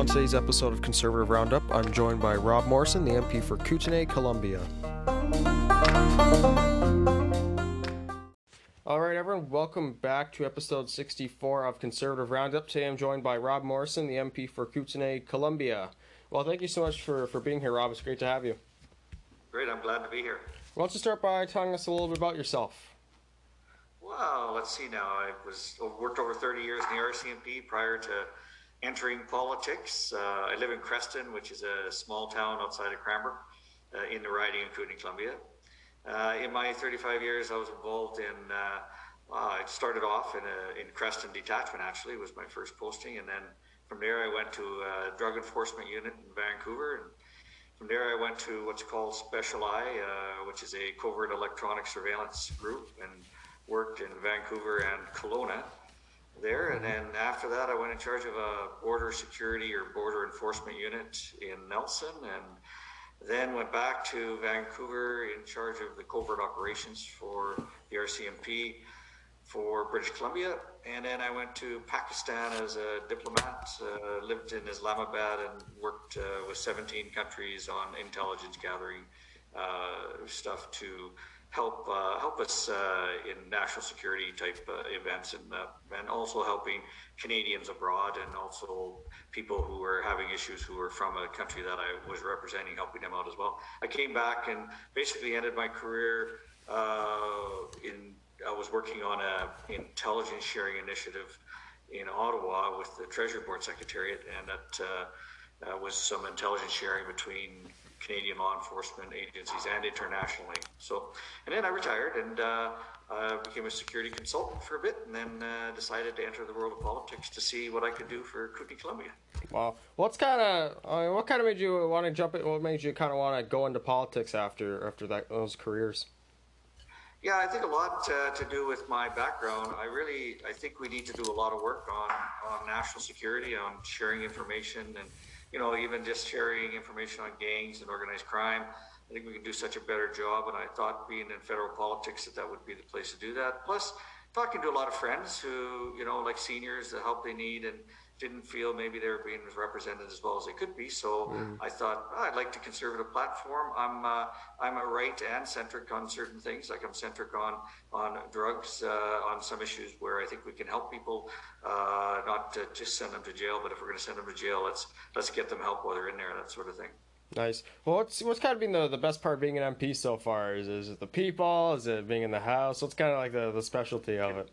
On today's episode of Conservative Roundup, I'm joined by Rob Morrison, the MP for Kootenay, Columbia. All right, everyone, welcome back to episode 64 of Conservative Roundup. Today I'm joined by Rob Morrison, the MP for Kootenay, Columbia. Well, thank you so much for, for being here, Rob. It's great to have you. Great, I'm glad to be here. Why don't you start by telling us a little bit about yourself? Well, let's see now. I was worked over 30 years in the RCMP prior to entering politics. Uh, I live in Creston, which is a small town outside of Cranbrook, uh, in the riding of Kootenay, Columbia. Uh, in my 35 years, I was involved in. Uh, I started off in a in Creston Detachment. Actually, was my first posting, and then from there I went to a drug enforcement unit in Vancouver, and from there I went to what's called Special I, uh, which is a covert electronic surveillance group, and worked in Vancouver and Kelowna there. And then after that, I went in charge of a border security or border enforcement unit in Nelson, and then went back to Vancouver in charge of the covert operations for the RCMP for British Columbia. And then I went to Pakistan as a diplomat, uh, lived in Islamabad and worked uh, with 17 countries on intelligence gathering uh, stuff to help uh, help us uh, in national security type uh, events and uh, and also helping Canadians abroad and also people who were having issues who were from a country that I was representing, helping them out as well. I came back and basically ended my career uh, in. I was working on a intelligence sharing initiative in Ottawa with the Treasury Board Secretariat, and that uh, was some intelligence sharing between Canadian law enforcement agencies and internationally. So, and then I retired and uh, uh, became a security consultant for a bit, and then uh, decided to enter the world of politics to see what I could do for Kootenay, Columbia. Wow, what's kind of I mean, what kind of made you want to jump? In, what made you kind of want to go into politics after after that those careers? Yeah, I think a lot uh, to do with my background. I really, I think we need to do a lot of work on on national security, on sharing information, and you know, even just sharing information on gangs and organized crime. I think we can do such a better job. And I thought being in federal politics that that would be the place to do that. Plus, talking to a lot of friends who, you know, like seniors, the help they need and didn't feel maybe they were being represented as well as they could be. So mm. I thought oh, I'd like to conservative platform. I'm uh, I'm a right and centric on certain things. Like I'm centric on on drugs, uh, on some issues where I think we can help people, uh, not to just send them to jail, but if we're going to send them to jail, let's let's get them help while they're in there, that sort of thing. Nice. Well, what's what's kind of been the, the best part of being an MP so far? Is, is it the people? Is it being in the house? What's kind of like the, the specialty of it?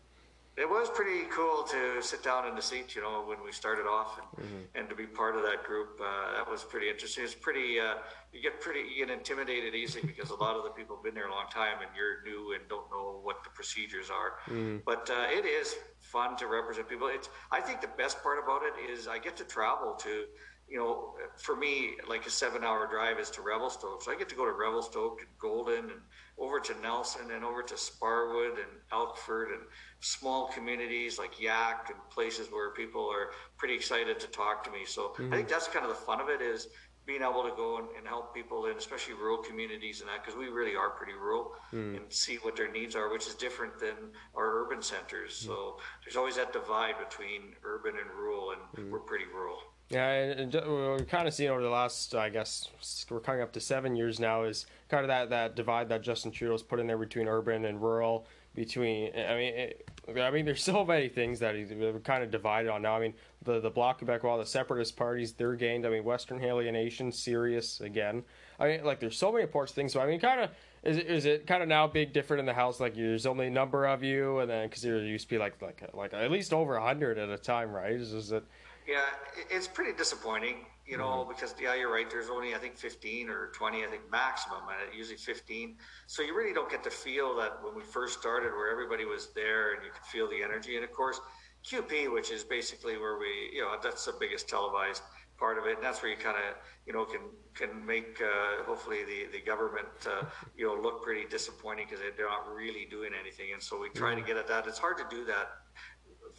It was pretty cool to sit down in the seat, you know, when we started off, and, mm-hmm. and to be part of that group. Uh, that was pretty interesting. It's pretty. Uh, you get pretty. You get intimidated easy because a lot of the people have been there a long time, and you're new and don't know what the procedures are. Mm-hmm. But uh, it is fun to represent people. It's. I think the best part about it is I get to travel to you know, for me, like a seven hour drive is to Revelstoke. So I get to go to Revelstoke and Golden and over to Nelson and over to Sparwood and Elkford and small communities like Yahk and places where people are pretty excited to talk to me. So mm-hmm. I think that's kind of the fun of it is being able to go and, and help people in especially rural communities and that because we really are pretty rural mm. and see what their needs are which is different than our urban centers mm. so there's always that divide between urban and rural and mm. we're pretty rural yeah, and, we've kind of seen over the last, I guess, we're coming up to seven years now, is kind of that, that divide that Justin Trudeau's put in there between urban and rural. Between, I mean, it, I mean, there's so many things that he's kind of divided on now. I mean, the the Bloc Quebec, while the separatist parties they're gained. I mean, Western alienation, serious again. I mean, like there's so many important things. So I mean, kind of is it, is it kind of now big different in the house? Like there's only a number of you, and then because there used to be like like like at least over hundred at a time, right? Is, is it? Yeah, it's pretty disappointing, you know, mm-hmm. because yeah, you're right. There's only I think 15 or 20, I think maximum, and usually 15. So you really don't get to feel that when we first started, where everybody was there and you could feel the energy. And of course, QP, which is basically where we, you know, that's the biggest televised part of it, and that's where you kind of, you know, can can make uh, hopefully the the government, uh, you know, look pretty disappointing because they're not really doing anything. And so we try mm-hmm. to get at that. It's hard to do that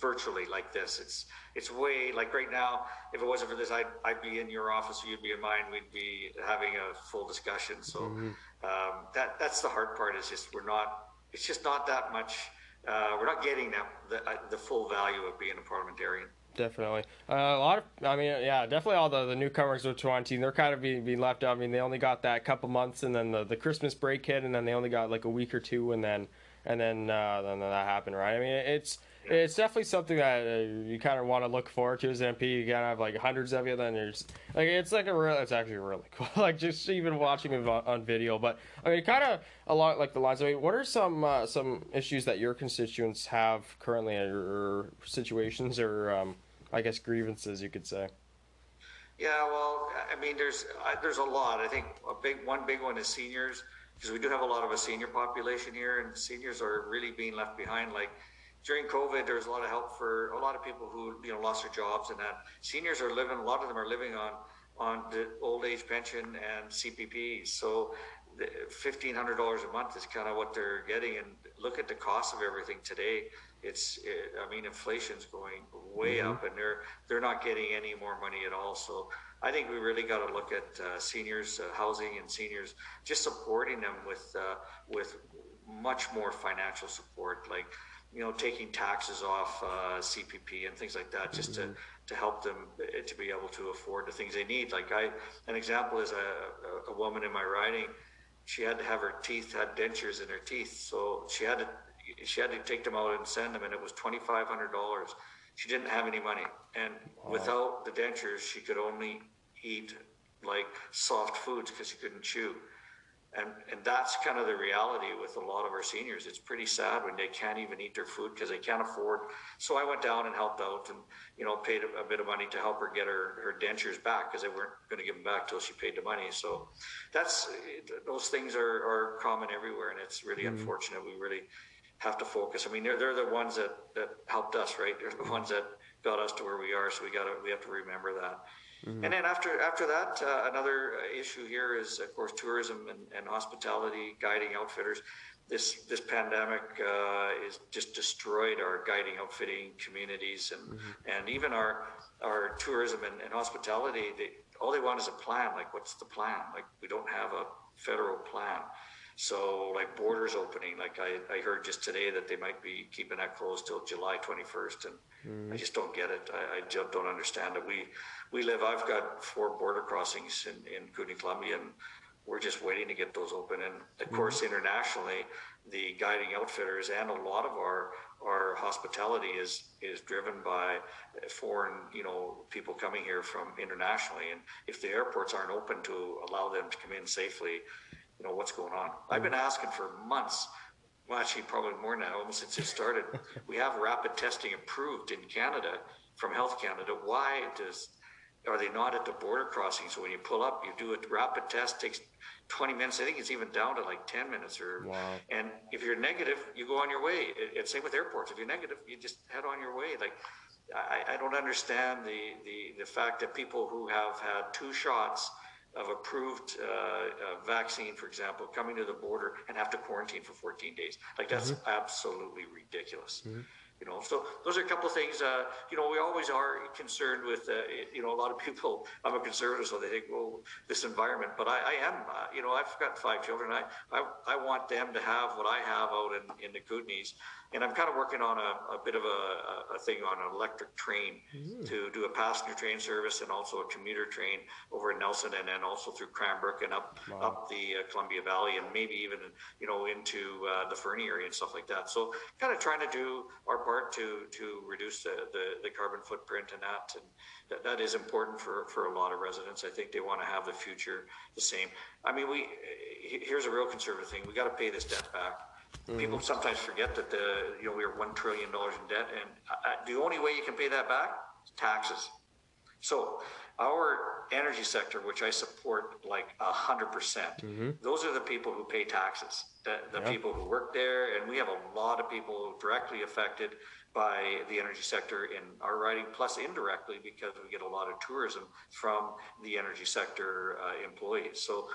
virtually like this. It's it's way like right now. If it wasn't for this, I'd I'd be in your office, or you'd be in mine. We'd be having a full discussion. So mm-hmm. um, that that's the hard part. Is just we're not. It's just not that much. Uh, we're not getting that the, uh, the full value of being a parliamentarian. definitely. Uh, a lot of, I mean, yeah, definitely all the, the newcomers with team, they're kind of being, being left out. I mean, they only got that couple months, and then the, the Christmas break hit, and then they only got like a week or two, and then and then uh, then that happened, right? I mean, it's it's definitely something that uh, you kind of want to look forward to as an MP. You of have like hundreds of you, then there's like it's like a real, it's actually really cool. like just even watching it on, video, but I mean, kind of a lot like the lines. I mean, what are some uh, some issues that your constituents have currently, or situations, or um, I guess grievances, you could say. Yeah, well, I mean, there's uh, there's a lot. I think a big one big one is seniors because we do have a lot of a senior population here, and seniors are really being left behind. Like during COVID, there was a lot of help for a lot of people who you know lost their jobs, and that seniors are living. A lot of them are living on on the old age pension and CPP. So fifteen hundred dollars a month is kind of what they're getting. And look at the cost of everything today. It's it, I mean inflation's going way mm-hmm. up, and they're they're not getting any more money at all. So I think we really got to look at uh, seniors uh, housing and seniors just supporting them with uh, with much more financial support, like you know taking taxes off uh, CPP and things like that, just mm-hmm. to to help them uh, to be able to afford the things they need. Like I, an example is a, a woman in my riding. She had to have her teeth had dentures in her teeth, so she had to she had to take them out and send them, and it was twenty five hundred dollars she didn't have any money, and wow. without the dentures, she could only eat like soft foods because she couldn't chew. And, and that's kind of the reality with a lot of our seniors. It's pretty sad when they can't even eat their food because they can't afford. So I went down and helped out and, you know, paid a, a bit of money to help her get her, her dentures back because they weren't going to give them back till she paid the money. So that's, those things are, are common everywhere. And it's really mm-hmm. unfortunate. We really, have to focus. I mean, they're, they're the ones that, that helped us, right? They're the ones that got us to where we are. So we got to, we have to remember that. Mm-hmm. And then after, after that, uh, another issue here is of course tourism and, and hospitality, guiding outfitters. This, this pandemic uh, is just destroyed our guiding outfitting communities and, mm-hmm. and even our, our tourism and, and hospitality. They, all they want is a plan. Like, what's the plan? Like, we don't have a federal plan. So like borders opening, like I, I heard just today that they might be keeping that closed till July 21st. And mm. I just don't get it. I, I just don't understand it. We, we live, I've got four border crossings in, in Kootenay, Columbia, and we're just waiting to get those open. And of mm. course, internationally, the guiding outfitters and a lot of our our hospitality is is driven by foreign you know people coming here from internationally and if the airports aren't open to allow them to come in safely you know, what's going on. I've been mm. asking for months, well, actually probably more now, almost since it started. we have rapid testing approved in Canada from Health Canada. Why does are they not at the border crossing? So when you pull up, you do a rapid test, takes 20 minutes. I think it's even down to like 10 minutes. Or wow. and if you're negative, you go on your way. It's same with airports. If you're negative, you just head on your way. Like I, I don't understand the, the the fact that people who have had two shots of approved uh, uh, vaccine, for example, coming to the border and have to quarantine for 14 days. Like that's mm-hmm. absolutely ridiculous. Mm-hmm. You know, so those are a couple of things. Uh, you know, we always are concerned with. Uh, you know, a lot of people. I'm a conservative, so they think, well, this environment. But I, I am. Uh, you know, I've got five children. I, I, I want them to have what I have out in, in the Kootenays and I'm kind of working on a, a bit of a, a, thing on an electric train mm. to do a passenger train service and also a commuter train over in Nelson and then also through Cranbrook and up wow. up the uh, Columbia Valley and maybe even you know into uh, the Fernie area and stuff like that. So kind of trying to do our part to to reduce the, the, the carbon footprint and that and that, that is important for, for a lot of residents. I think they want to have the future the same. I mean, we here's a real conservative thing. We got to pay this debt back Mm-hmm. People sometimes forget that the you know we are one trillion dollars in debt, and uh, the only way you can pay that back is taxes. So our energy sector, which I support like a hundred percent, mm-hmm. those are the people who pay taxes. The, the yeah. people who work there, and we have a lot of people directly affected by the energy sector in our riding, plus indirectly because we get a lot of tourism from the energy sector uh, employees. So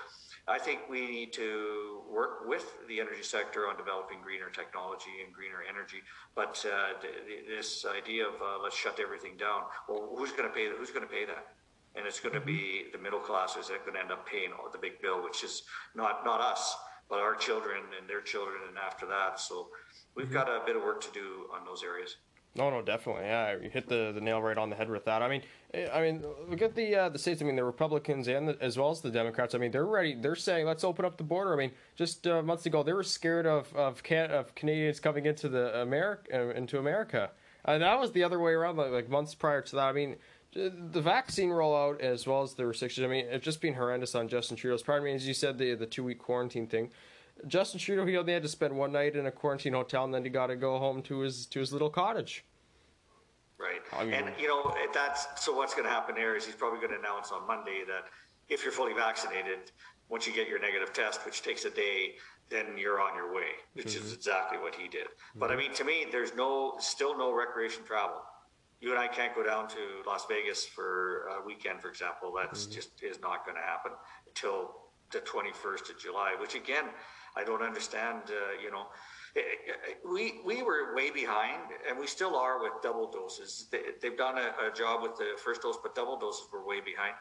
I think we need to work with the energy sector on developing greener technology and greener energy. But uh, this idea of uh, let's shut everything down, well, who's going to pay? Who's going to pay that? And it's going to be the middle classes that are going to end up paying the big bill, which is not not us, but our children and their children, and after that. So we've mm-hmm. got a bit of work to do on those areas. No, no, definitely. Yeah, you hit the, the nail right on the head with that. I mean, eh, I mean, look at the uh, the states. I mean, the Republicans and the, as well as the Democrats. I mean, they're ready. They're saying let's open up the border. I mean, just uh, months ago they were scared of of, can- of Canadians coming into the America uh, into America. And that was the other way around. Like, like months prior to that. I mean, the vaccine rollout as well as the restrictions. I mean, it's just been horrendous on Justin Trudeau's part. I mean, as you said, the the two week quarantine thing. Justin Trudeau he only had to spend one night in a quarantine hotel, and then he got to go home to his to his little cottage. Right, I mean, and you know that's so. What's going to happen there is he's probably going to announce on Monday that if you're fully vaccinated, once you get your negative test, which takes a day, then you're on your way, which mm-hmm. is exactly what he did. Mm-hmm. But I mean, to me, there's no still no recreation travel. You and I can't go down to Las Vegas for a weekend, for example. That's mm-hmm. just is not going to happen until the 21st of July, which again, I don't understand. Uh, you know, eh, eh, we we were way behind, and we still are with double doses. They, have done a, a, job with the first dose, but double doses were way behind,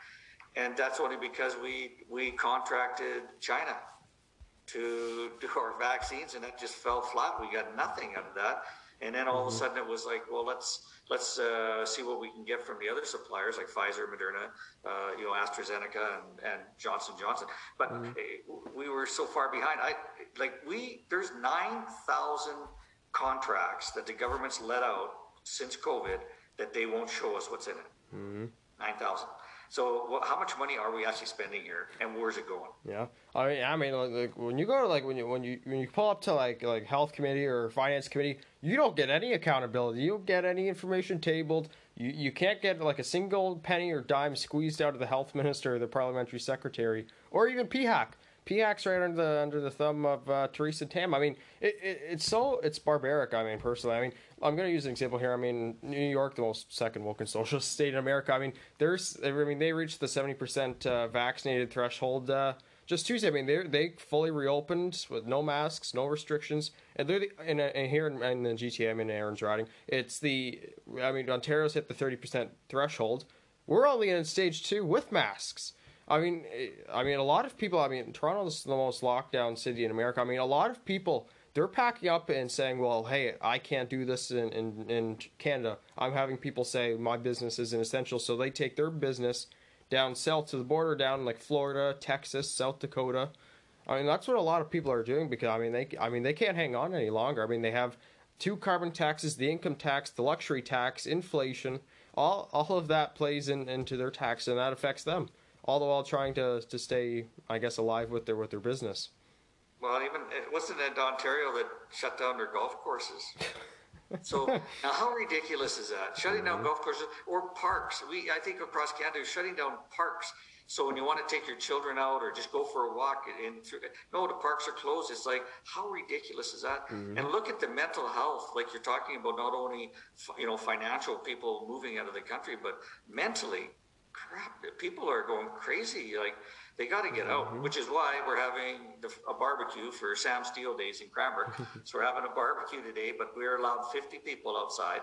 and that's only because we we contracted China to do our vaccines, and that just fell flat. We got nothing out of that, and then all of a mm-hmm. sudden it was like, well, let's let's uh, see what we can get from the other suppliers like Pfizer, Moderna, uh, you know, AstraZeneca, and, and Johnson Johnson. But mm-hmm. we were so far behind. I like we there's nine thousand contracts that the government's let out since COVID that they won't show us what's in it. Mm-hmm. Nine thousand. So, well, how much money are we actually spending here, and where's it going? Yeah, I mean, I mean, like, like, when you go to like when you when you when you pull up to like like health committee or finance committee, you don't get any accountability. You don't get any information tabled. You you can't get like a single penny or dime squeezed out of the health minister, or the parliamentary secretary, or even PHAC. PHAC's right under the under the thumb of uh, Theresa Tam. I mean, it, it, it's so it's barbaric. I mean, personally, I mean, I'm going to use an example here. I mean, New York, the most second woke and socialist state in America. I mean, there's I mean they reached the 70 percent uh, vaccinated threshold uh, just Tuesday. I mean, they they fully reopened with no masks, no restrictions, and they're the, and, uh, and here in, in the GTA, I'm in Aaron's riding. It's the I mean, Ontario's hit the 30 percent threshold. We're only in stage two with masks. I mean, eh, I mean, a lot of people. I mean, Toronto's the most lockdown city in America. I mean, a lot of people they're packing up and saying, "Well, hey, I can't do this in, in in Canada." I'm having people say my business isn't essential, so they take their business down south to the border, down like Florida, Texas, South Dakota. I mean, that's what a lot of people are doing because I mean they I mean they can't hang on any longer. I mean they have two carbon taxes, the income tax, the luxury tax, inflation. All all of that plays in, into their tax, and that affects them all the while trying to to stay, I guess, alive with their with their business. Well, even it wasn't it Ontario that shut down their golf courses. so now, how ridiculous is that? Shutting mm-hmm. down golf courses or parks? We, I think, across Canada, shutting down parks. So when you want to take your children out or just go for a walk in through, no, the parks are closed. It's like how ridiculous is that? Mm-hmm. And look at the mental health. Like you're talking about, not only you know financial people moving out of the country, but mentally crap, people are going crazy. Like they got to get out, mm-hmm. which is why we're having the, a barbecue for Sam Steele Days in Cranbrook. so we're having a barbecue today, but we're allowed 50 people outside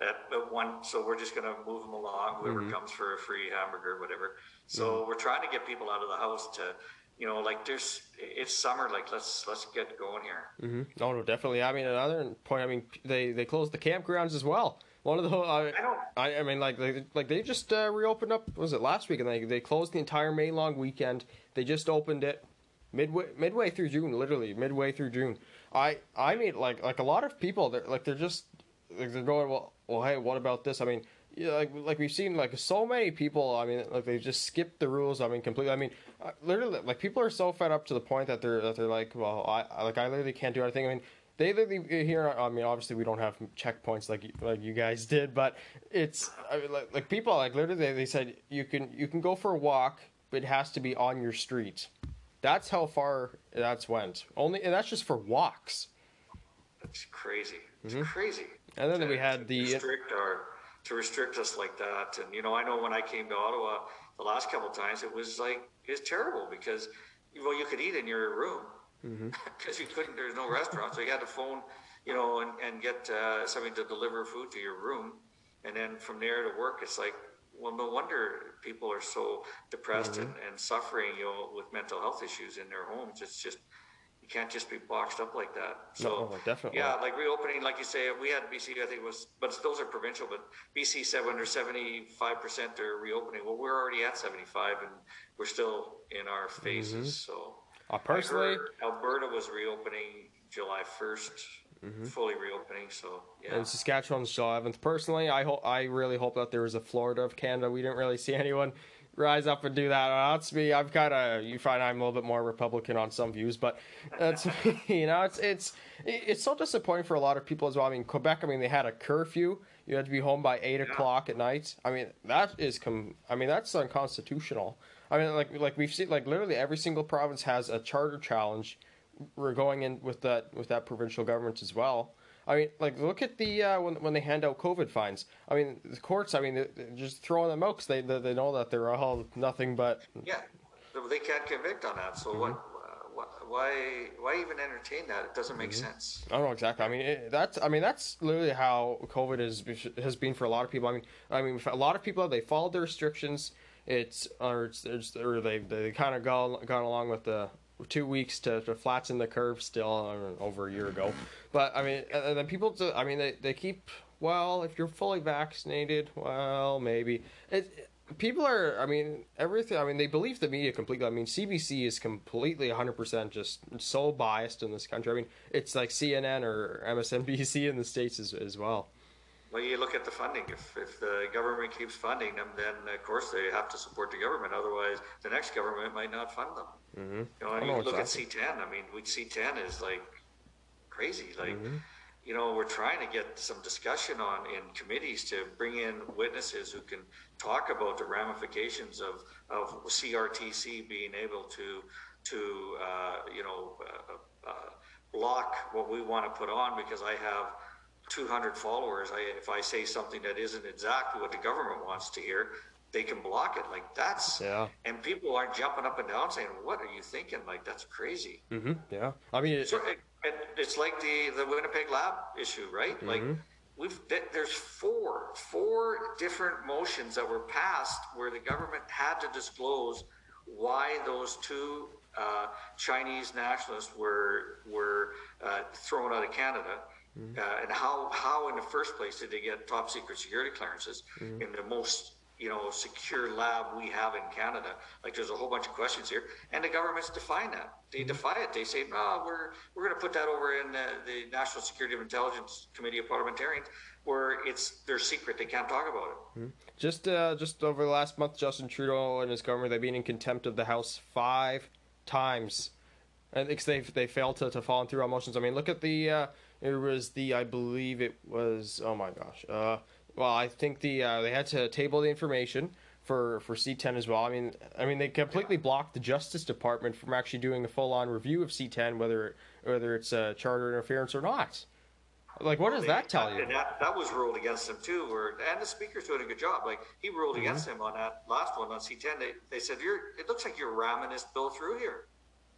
at, one. So we're just going to move them along. Whoever mm-hmm. comes for a free hamburger, whatever. So mm-hmm. we're trying to get people out of the house to you know, like there's it's summer. Like let's let's get going here. Mm-hmm. No, no, definitely. I mean, another point. I mean, they they closed the campgrounds as well. One of the I, I don't. I, I mean, like they, like they just uh, reopened up. was it last week? And they they closed the entire May long weekend. They just opened it midway midway through June, literally midway through June. I I mean, like like a lot of people, they're like they're just like they're going well. Well, hey, what about this? I mean, yeah, like like we've seen like so many people. I mean, like they just skipped the rules. I mean, completely. I mean, uh, literally, like people are so fed up to the point that they're that they're like, well, I like I literally can't do anything. I mean, they literally here. I mean, obviously we don't have checkpoints like like you guys did, but it's I mean, like, like people like literally they, said you can you can go for a walk, but it has to be on your street. That's how far that's went. Only and that's just for walks. That's crazy. It's mm-hmm. crazy. And then to, we had the restrict our to restrict us like that. And you know, I know when I came to Ottawa the last couple of times, it was like it's terrible because well, you could eat in your room because mm-hmm. you couldn't. There's no restaurant, so you had to phone, you know, and, and get uh, somebody to deliver food to your room, and then from there to work. It's like, well, no wonder people are so depressed mm-hmm. and, and suffering, you know, with mental health issues in their homes. It's just, you can't just be boxed up like that. So No, oh, definitely. yeah, like reopening, like you say, we had BC. I think it was, but those are provincial. But BC said under seventy five percent are reopening. Well, we're already at seventy five, and we're still in our phases. So Uh, personally, I Alberta was reopening July 1st fully reopening. So yeah, And Saskatchewan's July 11th. Personally, I hope I really hope that there was a Florida of Canada. We didn't really see anyone rise up and do that. Uh, That's me. I've kind of you find I'm a little bit more Republican on some views, but that's me. you know it's it's it's so disappointing for a lot of people as well. I mean Quebec. I mean they had a curfew. You had to be home by eight o'clock at night. I mean that is com. I mean that's unconstitutional. I mean like like we've seen like literally every single province has a charter challenge. We're going in with that with that provincial government as well. I mean, like, look at the uh, when when they hand out COVID fines. I mean, the courts. I mean, just throwing them out 'cause they, they they know that they're all nothing but. yeah, they can't convict on that. So what? Uh, wh- why? Why even entertain that? It doesn't make sense. I don't know exactly. I mean, it, that's. I mean, that's literally how COVID has has been for a lot of people. I mean, I mean, a lot of people they followed the restrictions. It's or it's, it's or they they kind of gone gone along with the two weeks to, to flatten the curve still uh, over a year ago. But I mean, and then people. I mean, they they keep. Well, if you're fully vaccinated, well, maybe it. People are. I mean, everything. I mean, they believe the media completely. I mean, CBC is completely 100 percent just so biased in this country. I mean, it's like CNN or MSNBC in the states as as well. Well, you look at the funding. If, if the government keeps funding them, then of course they have to support the government. Otherwise, the next government might not fund them. Mm-hmm. You know, I you know look exactly. at C10. I mean, we C10 is like crazy. Like, you know, we're trying to get some discussion on in committees to bring in witnesses who can talk about the ramifications of of CRTC being able to to uh, you know uh, uh, block what we want to put on because I have 200 followers. I, if I say something that isn't exactly what the government wants to hear, they can block it. Like that's Yeah. and people aren't jumping up and down saying, "What are you thinking?" Like that's crazy. hmm Yeah. I mean, it, So it, it, it's like the the Winnipeg lab issue, right? Like we've there's four four different motions that were passed where the government had to disclose why those two uh, Chinese nationalists were were uh, thrown out of Canada. Uh, and how, how in the first place did they get top secret security clearances in the most you know secure lab we have in Canada? Like there's a whole bunch of questions here, and the government's define that. They defy it. They say, no, we're we're going to put that over in the, the National Security and Intelligence Committee of Parliamentarians, where it's they're secret. They can't talk about it. Just uh, just over the last month, Justin Trudeau and his government they've been in contempt of the House five times, and because they they failed to, to follow through on motions. I mean, look at the uh, it was the I believe it was oh my gosh. Uh, well, I think the uh, they had to table the information for for C10 as well. I mean, I mean they completely blocked the Justice Department from actually doing a full on review of C10, whether whether it's uh, charter interference or not. Like, what does that tell you? And that, that was ruled against him too. Where and the speaker's doing a good job. Like he ruled Mm-hmm. against him on that last one on C10. They they said you're. It looks like you're ramming this bill through here.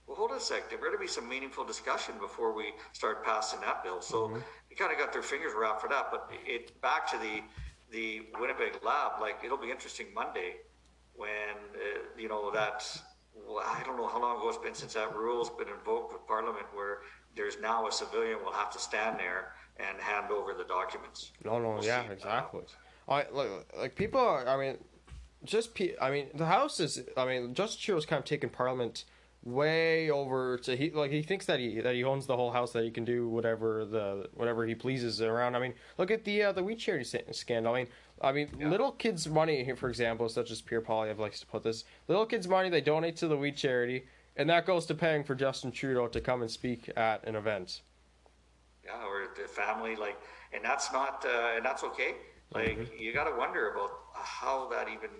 Well, hold on a sec. There better be some meaningful discussion before we start passing that bill. So Mm-hmm. they kind of got their fingers wrapped for that. But it back to the the Winnipeg lab. Like it'll be interesting Monday when uh, you know that. Well, I don't know how long ago it's been since that rule's been invoked with Parliament, where there's now a civilian will have to stand there and hand over the documents. No, no, We'll yeah, exactly. I like, like people are. I mean, just pe- I mean, the House is. I mean, Justin Trudeau's kind of taken Parliament way over to he like he thinks that he that he owns the whole house that he can do whatever the whatever he pleases around. I mean, look at the uh, the WE charity scandal. I mean, I mean, little kids' money here, for example, such as Pierre Poilievre likes to put this. Little kids' money they donate to the WE charity, and that goes to paying for Justin Trudeau to come and speak at an event. Yeah, or the family, like, and that's not, uh, and that's okay. Like, you got to wonder about how that even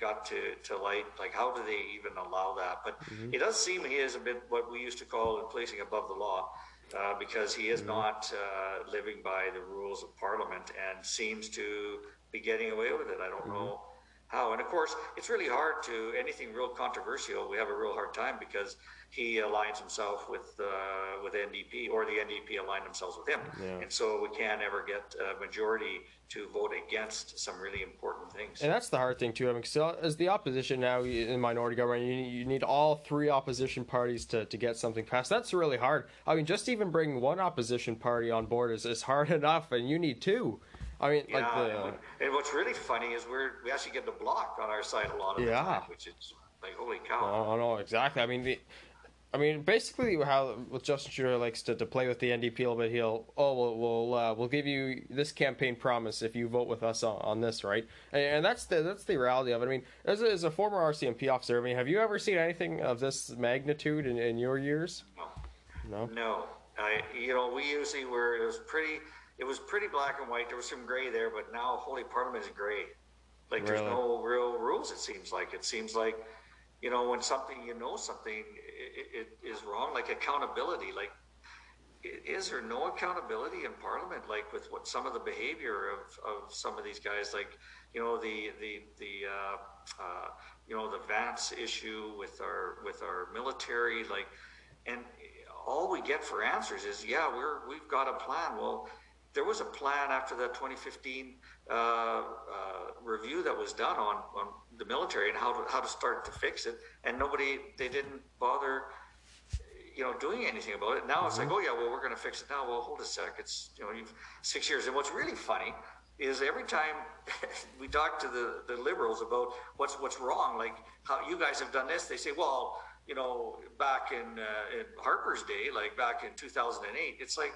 got to, to light. Like, how do they even allow that? But it does seem he is a bit what we used to call placing above the law, uh, because he is not uh, living by the rules of Parliament and seems to be getting away with it. I don't know. How. And of course, it's really hard to anything real controversial. We have a real hard time because he aligns himself with uh, with NDP, or the NDP align themselves with him, Yeah. and so we can't ever get a majority to vote against some really important things. And that's the hard thing too. I mean, so as the opposition now in minority government, you, you need all three opposition parties to, to get something passed. That's really hard. I mean, just even bringing one opposition party on board is, is hard enough, and you need two. I mean, like yeah, the and, and what's really funny is we're we actually get the Bloc on our side a lot of the Yeah. time, which is like holy cow. Oh no, exactly. I mean the. I mean, basically, how what Justin Trudeau likes to, to play with the NDP a little bit, he'll oh we'll we'll, uh, we'll give you this campaign promise if you vote with us on, on this, right? And, and that's the that's the reality of it. I mean, as a, as a former RCMP officer, I mean, have you ever seen anything of this magnitude in, in your years? No, No. No, I you know we usually were it was pretty it was pretty black and white. There was some gray there, but now Holy Parliament is gray. Like there's no real rules. It seems like it seems like you know when something you know something it, it is wrong. Like accountability. Like is there no accountability in Parliament? Like with what some of the behavior of, of some of these guys, like you know the the the uh, uh, you know the Vance issue with our with our military, like and all we get for answers is yeah we're we've got a plan well there was a plan after the 2015 uh, uh, review that was done on, on the military and how to, how to start to fix it. And nobody they didn't bother you know doing anything about it. Now it's like oh yeah well we're going to fix it now. Well hold a sec. It's you know you've six years. And what's really funny is every time we talk to the, the liberals about what's what's wrong like how you guys have done this they say well you know back in uh, in harper's day like back in 2008 it's like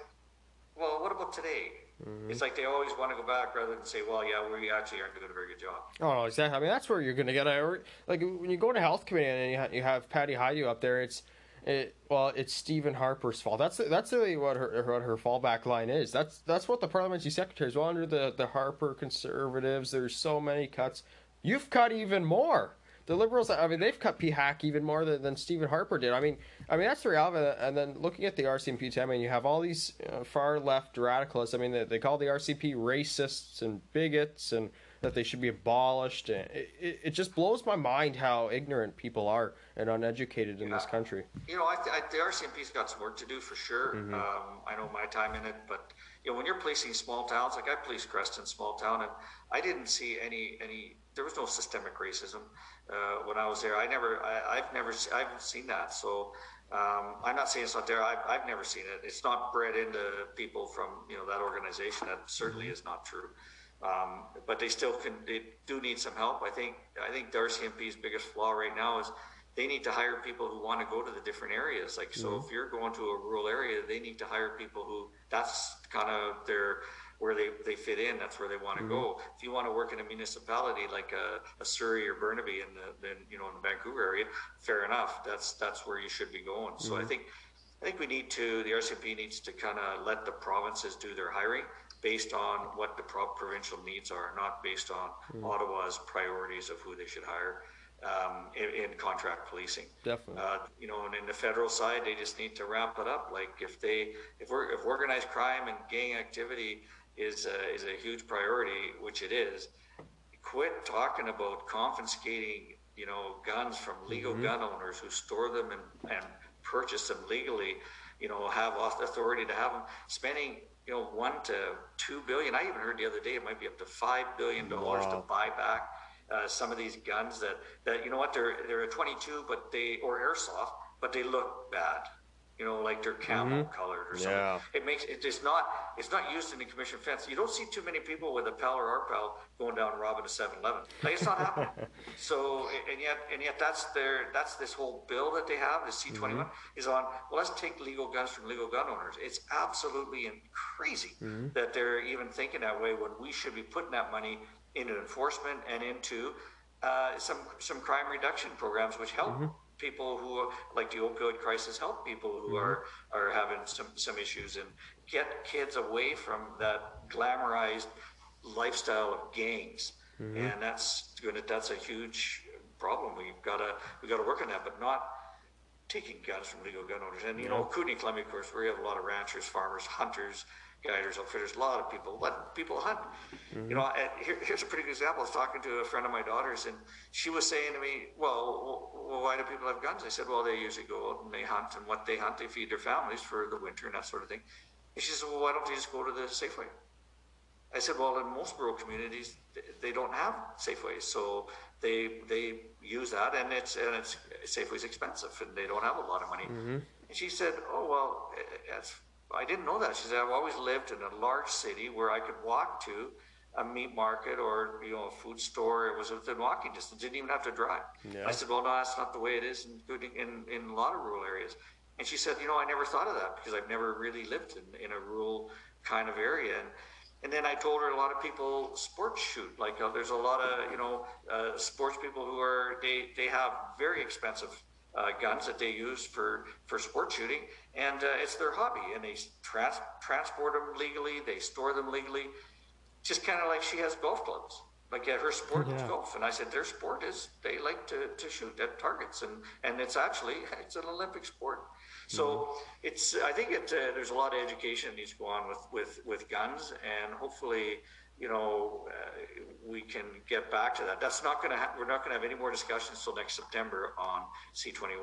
well what about today mm-hmm. it's like they always want to go back rather than say well yeah we actually aren't doing a very good job Oh, no, exactly. I mean, that's where you're going to get a like when you go to health committee and you, ha- you have Patty Hajdu up there. It's it, well, it's Stephen Harper's fault. That's that's really what her what her fallback line is. That's that's what the parliamentary secretaries. Well, under the the Harper conservatives, there's so many cuts. You've cut even more. The liberals, I mean, they've cut PHAC even more than, than Stephen Harper did. I mean, I mean that's the reality. And then looking at the RCMP, I mean, you have all these uh, far left radicalists. I mean, they, they call the RCP racists and bigots, and that they should be abolished. And It, it, it just blows my mind how ignorant people are and uneducated in this country. you know, I, I, the RCMP's got some work to do for sure. Mm-hmm. Um, I know my time in it, but you know, when you're policing small towns, like I policed Creston, small town, and I didn't see any any. There was no systemic racism uh, when I was there. I never, I, I've never, I haven't seen that. So um, I'm not saying it's not there. I've, I've never seen it. It's not bred into people from you know that organization. That certainly is not true. Um, but they still can. They do need some help. I think. I think the RCMP's biggest flaw right now is they need to hire people who want to go to the different areas. Like, so if you're going to a rural area, they need to hire people who that's kind of their where they, they fit in. That's where they want to go. If you want to work in a municipality like a, a Surrey or Burnaby in the then you know in the Vancouver area, fair enough. That's that's where you should be going. So I think I think we need to the RCMP needs to kind of let the provinces do their hiring based on what the pro- provincial needs are, not based on Ottawa's priorities of who they should hire um, in, in contract policing. Definitely. Uh, you know, and in the federal side, they just need to ramp it up. Like if they, if we're, if organized crime and gang activity is a, is a huge priority, which it is, quit talking about confiscating, you know, guns from legal gun owners who store them and, and purchase them legally. You know, have authority to have them spending, you know, one to two billion. I even heard the other day it might be up to five billion dollars to buy back uh, some of these guns that, that you know what they're they're a 22 but they or airsoft but they look bad you know like they're camel mm-hmm. colored or something. Yeah. it makes it is not it's not used in the commission fence. You don't see too many people with a PAL or RPAL going down and robbing a 7-eleven like it's not happening. So and yet and yet that's their that's this whole bill that they have the c21 mm-hmm. is on well let's take legal guns from legal gun owners. It's absolutely crazy mm-hmm. that they're even thinking that way when we should be putting that money into enforcement and into uh, some some crime reduction programs which help people who like the opioid crisis help people who mm-hmm. are are having some some issues and get kids away from that glamorized lifestyle of gangs. Mm-hmm. And that's gonna that's a huge problem. We've got to we got to work on that but not taking guns from legal gun owners. And you know Kootenay Columbia of course we have a lot of ranchers farmers hunters guiders, outfitters, a lot of people let people hunt. Mm-hmm. You know, here, here's a pretty good example. I was talking to a friend of my daughter's, and she was saying to me, "Well, well, why do people have guns?" I said, "Well, they usually go out and they hunt, and what they hunt, they feed their families for the winter and that sort of thing." And she said, "Well, why don't you just go to the Safeway?" I said, "Well, in most rural communities, they don't have Safeways, so they they use that, and it's and it's Safeway's expensive, and they don't have a lot of money." Mm-hmm. And she said, "Oh well, that's." I didn't know that. She said, I've always lived in a large city where I could walk to a meat market or you know a food store. It was within walking distance. Didn't even have to drive. Yeah. I said, well, no, that's not the way it is in, in in a lot of rural areas. And she said, you know, I never thought of that because I've never really lived in, in a rural kind of area. And and then I told her a lot of people sports shoot. Like uh, there's a lot of you know uh, sports people who are they they have very expensive uh, guns that they use for, for sport shooting, and uh, it's their hobby. And they trans- transport them legally, they store them legally, just kind of like she has golf clubs. Like yeah, her sport yeah. is golf, and I said their sport is they like to, to shoot at targets, and, and it's actually it's an Olympic sport. So mm-hmm. it's I think it uh, there's a lot of education that needs to go on with, with, with guns, and hopefully you know, uh, we can get back to that. That's not going to. Ha- we're not going to have any more discussions until next September on C21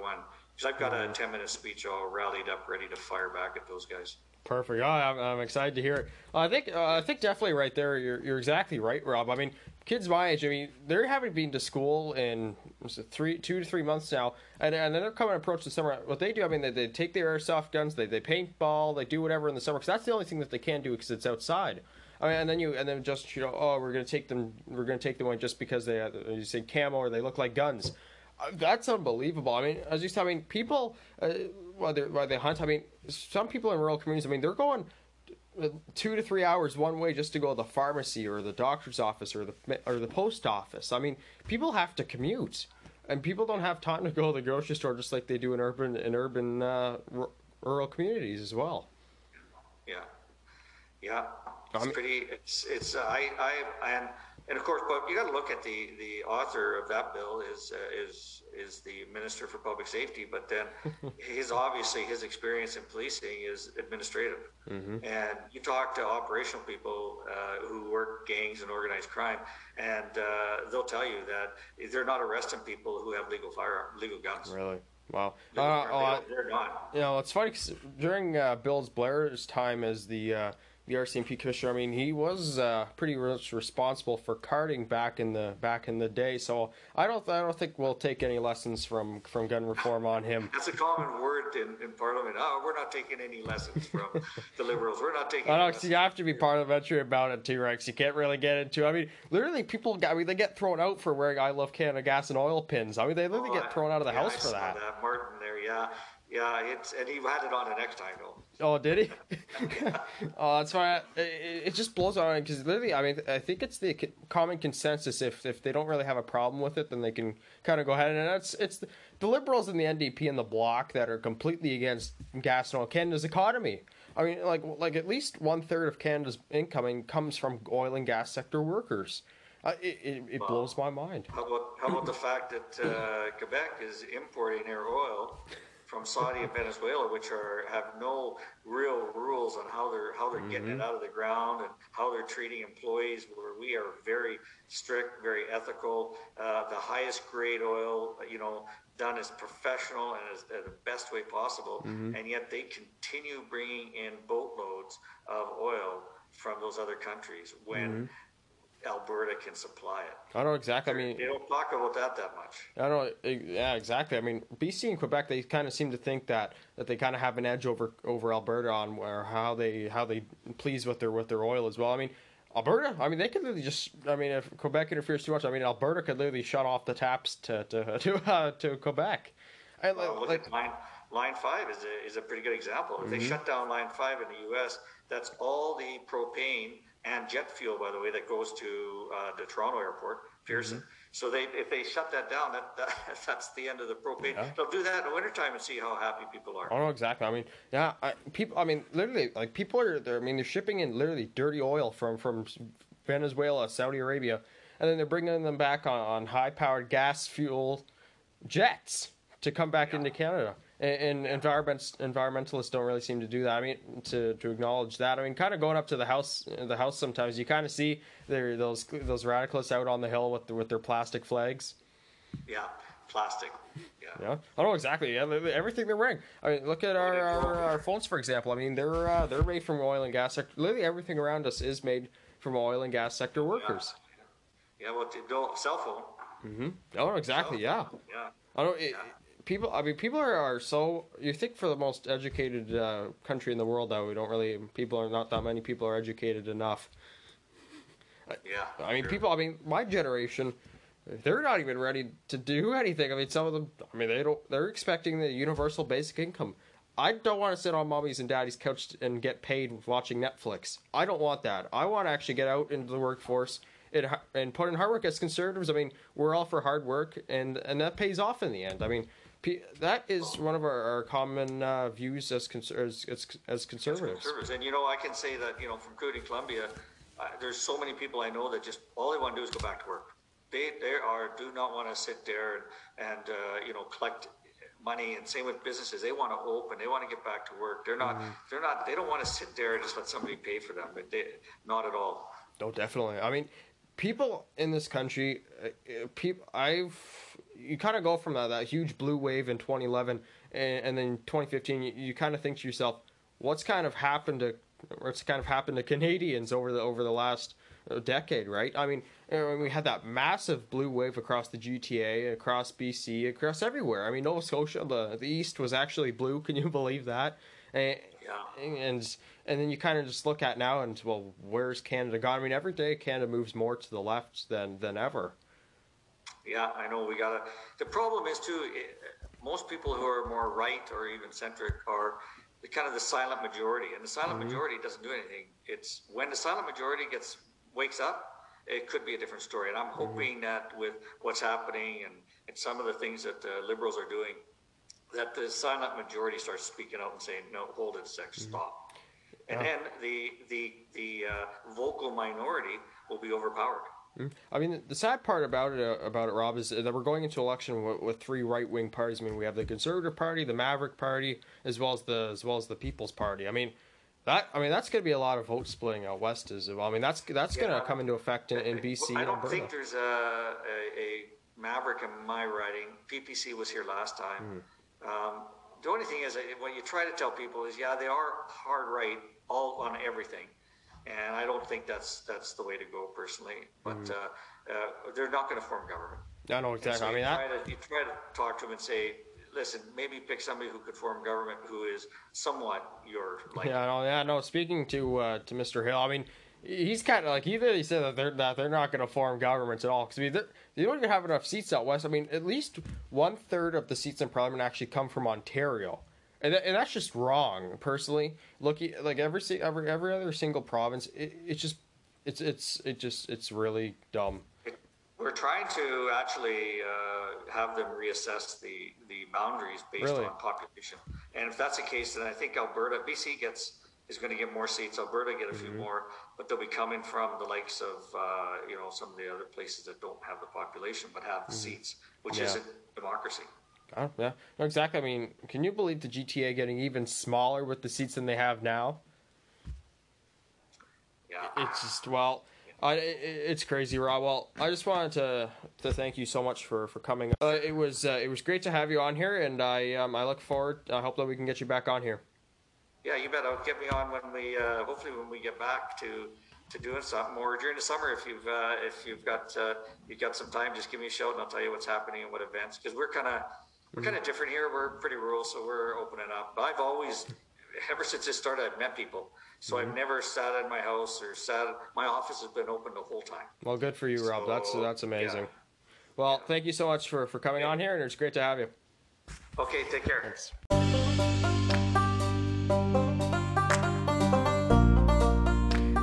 because I've got a 10 minute speech all rallied up, ready to fire back at those guys. Perfect. Oh, I'm, I'm excited to hear it. I think uh, I think definitely right there. You're you're exactly right, Rob. I mean, kids my age. I mean, they haven't been to school in three, two to three months now, and, and then they're coming approach the summer. What they do, I mean, they, they take their airsoft guns, they they paintball, they do whatever in the summer because that's the only thing that they can do because it's outside. I mean, and then you and then just you know, oh, we're gonna take them, we're gonna take them away just because they, uh, you say camo or they look like guns. Uh, that's unbelievable. I mean, as you said, I mean, people, uh, whether whether they hunt, I mean, some people in rural communities, I mean, they're going uh, two to three hours one way just to go to the pharmacy or the doctor's office or the or the post office. I mean, people have to commute, and people don't have time to go to the grocery store just like they do in urban in urban uh, rural communities as well. Yeah, yeah. It's um, pretty. It's it's. Uh, I I and and of course, but you got to look at the the author of that bill is uh, is is the minister for public safety. But then his obviously his experience in policing is administrative. Mm-hmm. And you talk to operational people uh, who work gangs and organized crime, and uh, they'll tell you that they're not arresting people who have legal fire legal guns. Really. Wow. Uh, oh, they're not. You know, it's funny because during uh, Bill's Blair's time as the uh, the RCMP commissioner. I mean, he was uh, pretty much responsible for carding back in the back in the day. So I don't I don't think we'll take any lessons from from gun reform on him. That's a common word in, in Parliament. Oh, we're not taking any lessons from the Liberals. We're not taking. I know you have to be parliamentary about it, T Rex. You can't really get into. I mean, literally, people. I mean, they get thrown out for wearing "I love Canada" gas and oil pins. I mean, they literally oh, get thrown out of the yeah, house I for that. that. Martin there, yeah. Yeah, it's and he had it on the next though. Oh, did he? oh, that's why it, it, just blows on because literally, I mean, I think it's the common consensus if if they don't really have a problem with it, then they can kind of go ahead and it's it's the, the liberals and the NDP and the bloc that are completely against gas and oil Canada's economy. I mean, like like at least one third of Canada's income comes from oil and gas sector workers. Uh, it it, it well, blows my mind. How about how about the fact that uh, Quebec is importing their oil? From Saudi and Venezuela, which are have no real rules on how they're how they're mm-hmm. getting it mm-hmm. out of the ground and how they're treating employees. Where we are very strict, very ethical. Uh, the highest grade oil, you know, done as professional and as, as the best way possible, mm-hmm. and yet they continue bringing in boatloads of oil from those other countries when. Mm-hmm Alberta can supply it. I don't know exactly. I mean, they don't talk about that that much. I don't know. Yeah, exactly. I mean, BC and Quebec, they kind of seem to think that that they kind of have an edge over over Alberta on where how they how they please with their with their oil as well. I mean, Alberta. I mean, they could literally just. I mean, if Quebec interferes too much, I mean, Alberta could literally shut off the taps to to to, uh, to Quebec. And, well, like, line line five is a is a pretty good example. If mm-hmm. they shut down line five in the U.S., that's all the propane and jet fuel, by the way, that goes to uh, the Toronto airport, Pearson. Mm-hmm. So they, if they shut that down, that, that that's the end of the propane. Yeah. They'll do that in the wintertime and see how happy people are. Oh no, exactly. I mean, yeah, I, people. I mean, literally, like people are. there. I mean, they're shipping in literally dirty oil from from Venezuela, Saudi Arabia, and then they're bringing them back on, on high powered gas fuel jets to come back yeah. into Canada. And, and environments environmentalists don't really seem to do that. I mean, to, to acknowledge that. I mean, kind of going up to the house, the house sometimes you kind of see there those those radicalists out on the hill with the, with their plastic flags. Yeah, plastic. Yeah. Yeah, I know exactly. Yeah, everything they're wearing. I mean, look at our, our, our phones, for example. I mean, they're uh, they're made from oil and gas sector. Literally everything around us is made from oil and gas sector workers. Yeah, yeah well, cell phone. Mm-hmm. Oh, exactly. Yeah. Yeah. I don't. It, people. I mean, people are, are so. You think for the most educated uh, country in the world, though, we don't really. People are not that many people are educated enough. Yeah. I mean, sure. people. I mean, my generation. They're not even ready to do anything. I mean, some of them. I mean, they don't. They're expecting the universal basic income. I don't want to sit on mommy's and daddy's couch and get paid watching Netflix. I don't want that. I want to actually get out into the workforce and, and put in hard work. As conservatives, I mean, we're all for hard work, and and that pays off in the end. I mean, that is one of our, our common uh, views as, cons- as, as as conservatives. conservatives. And you know, I can say that you know, from Kootenay Columbia, uh, there's so many people I know that just all they want to do is go back to work. They they are do not want to sit there and, and uh, you know collect money and same with businesses they want to open they want to get back to work they're not mm-hmm. they're not they don't want to sit there and just let somebody pay for them but they not at all no definitely i mean people in this country uh, uh people i've you kind of go from that, that huge blue wave in 2011 and, and then 2015 you, you kind of think to yourself what's kind of happened to what's kind of happened to canadians over the over the last uh, decade right i mean we had that massive blue wave across the GTA, across BC, across everywhere. I mean, Nova Scotia, the the east was actually blue. Can you believe that? And yeah. and, and then you kind of just look at now and well, where's Canada gone? I mean, every day Canada moves more to the left than than ever. Yeah, I know. We gotta. The problem is too. It, most people who are more right or even centric are the kind of the silent majority, and the silent mm-hmm. majority doesn't do anything. It's when the silent majority gets wakes up it could be a different story. And I'm mm-hmm. hoping mm-hmm. that with what's happening and, and some of the things that the liberals are doing, that the silent majority starts speaking out and saying, "No, hold it a 2nd mm-hmm. stop." And yeah. then the the the uh, vocal minority will be overpowered. Mm-hmm. I mean, the sad part about it, uh, about it, Rob, is that we're going into election with, with three right wing parties. I mean, we have the Conservative Party, the Maverick Party, as well as the as well as the People's Party. I mean, that I mean, that's going to be a lot of vote splitting out west as well. I mean, that's that's yeah. going to come into effect in, in BC. I don't think there's a, a, a, maverick in my writing. PPC was here last time. Mm. Um, the only thing is, what you try to tell people is, yeah, they are hard right all on everything, and I don't think that's that's the way to go personally. But mm. uh, uh, they're not going to form government. I know exactly. So I mean, you, that... try to, you try to talk to them and say, listen, maybe pick somebody who could form government who is somewhat your like. Yeah, no, yeah, no. Speaking to uh, to Mr. Hill, I mean, he's kind of like he really said that they're that they're not going to form governments at all because I mean, they don't even have enough seats out west. I mean, at least one third of the seats in parliament actually come from Ontario. And, and that's just wrong, personally. Look, like every every every other single province, it, it's just it's it's it just it's really dumb. We're trying to actually uh, have them reassess the, the boundaries based really? on population. And if that's the case, then I think Alberta, BC gets is going to get more seats. Alberta get a few mm-hmm. more, but they'll be coming from the likes of uh, you know some of the other places that don't have the population but have the mm-hmm. seats, which yeah. isn't democracy. Oh, yeah, no, exactly. I mean, can you believe the GTA getting even smaller with the seats than they have now? Yeah, it's just well it, it's crazy, Rob. Well, I just wanted to to thank you so much for for coming. Uh, it was uh, it was great to have you on here, and I um, I look forward. I hope that we can get you back on here. Yeah, you bet. I'll get me on when we uh, hopefully when we get back to to doing something more during the summer. If you've uh, if you've got uh, you've got some time, just give me a shout and I'll tell you what's happening and what events. Because we're kind of we're kind of different here. We're pretty rural, so we're opening up. But I've always ever since this started, I've met people. So mm-hmm. I've never sat in my house or sat. My office has been open the whole time. Well, good for you, Rob. So, that's that's amazing. Yeah. Well, yeah. thank you so much for for coming yeah. on here, and it's great to have you. Okay, take care. Thanks.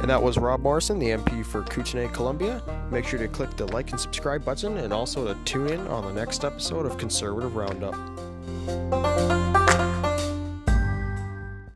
And that was Rob Morrison, the MP for Kootenay, Columbia. Make sure to click the like and subscribe button and also to tune in on the next episode of Conservative Roundup.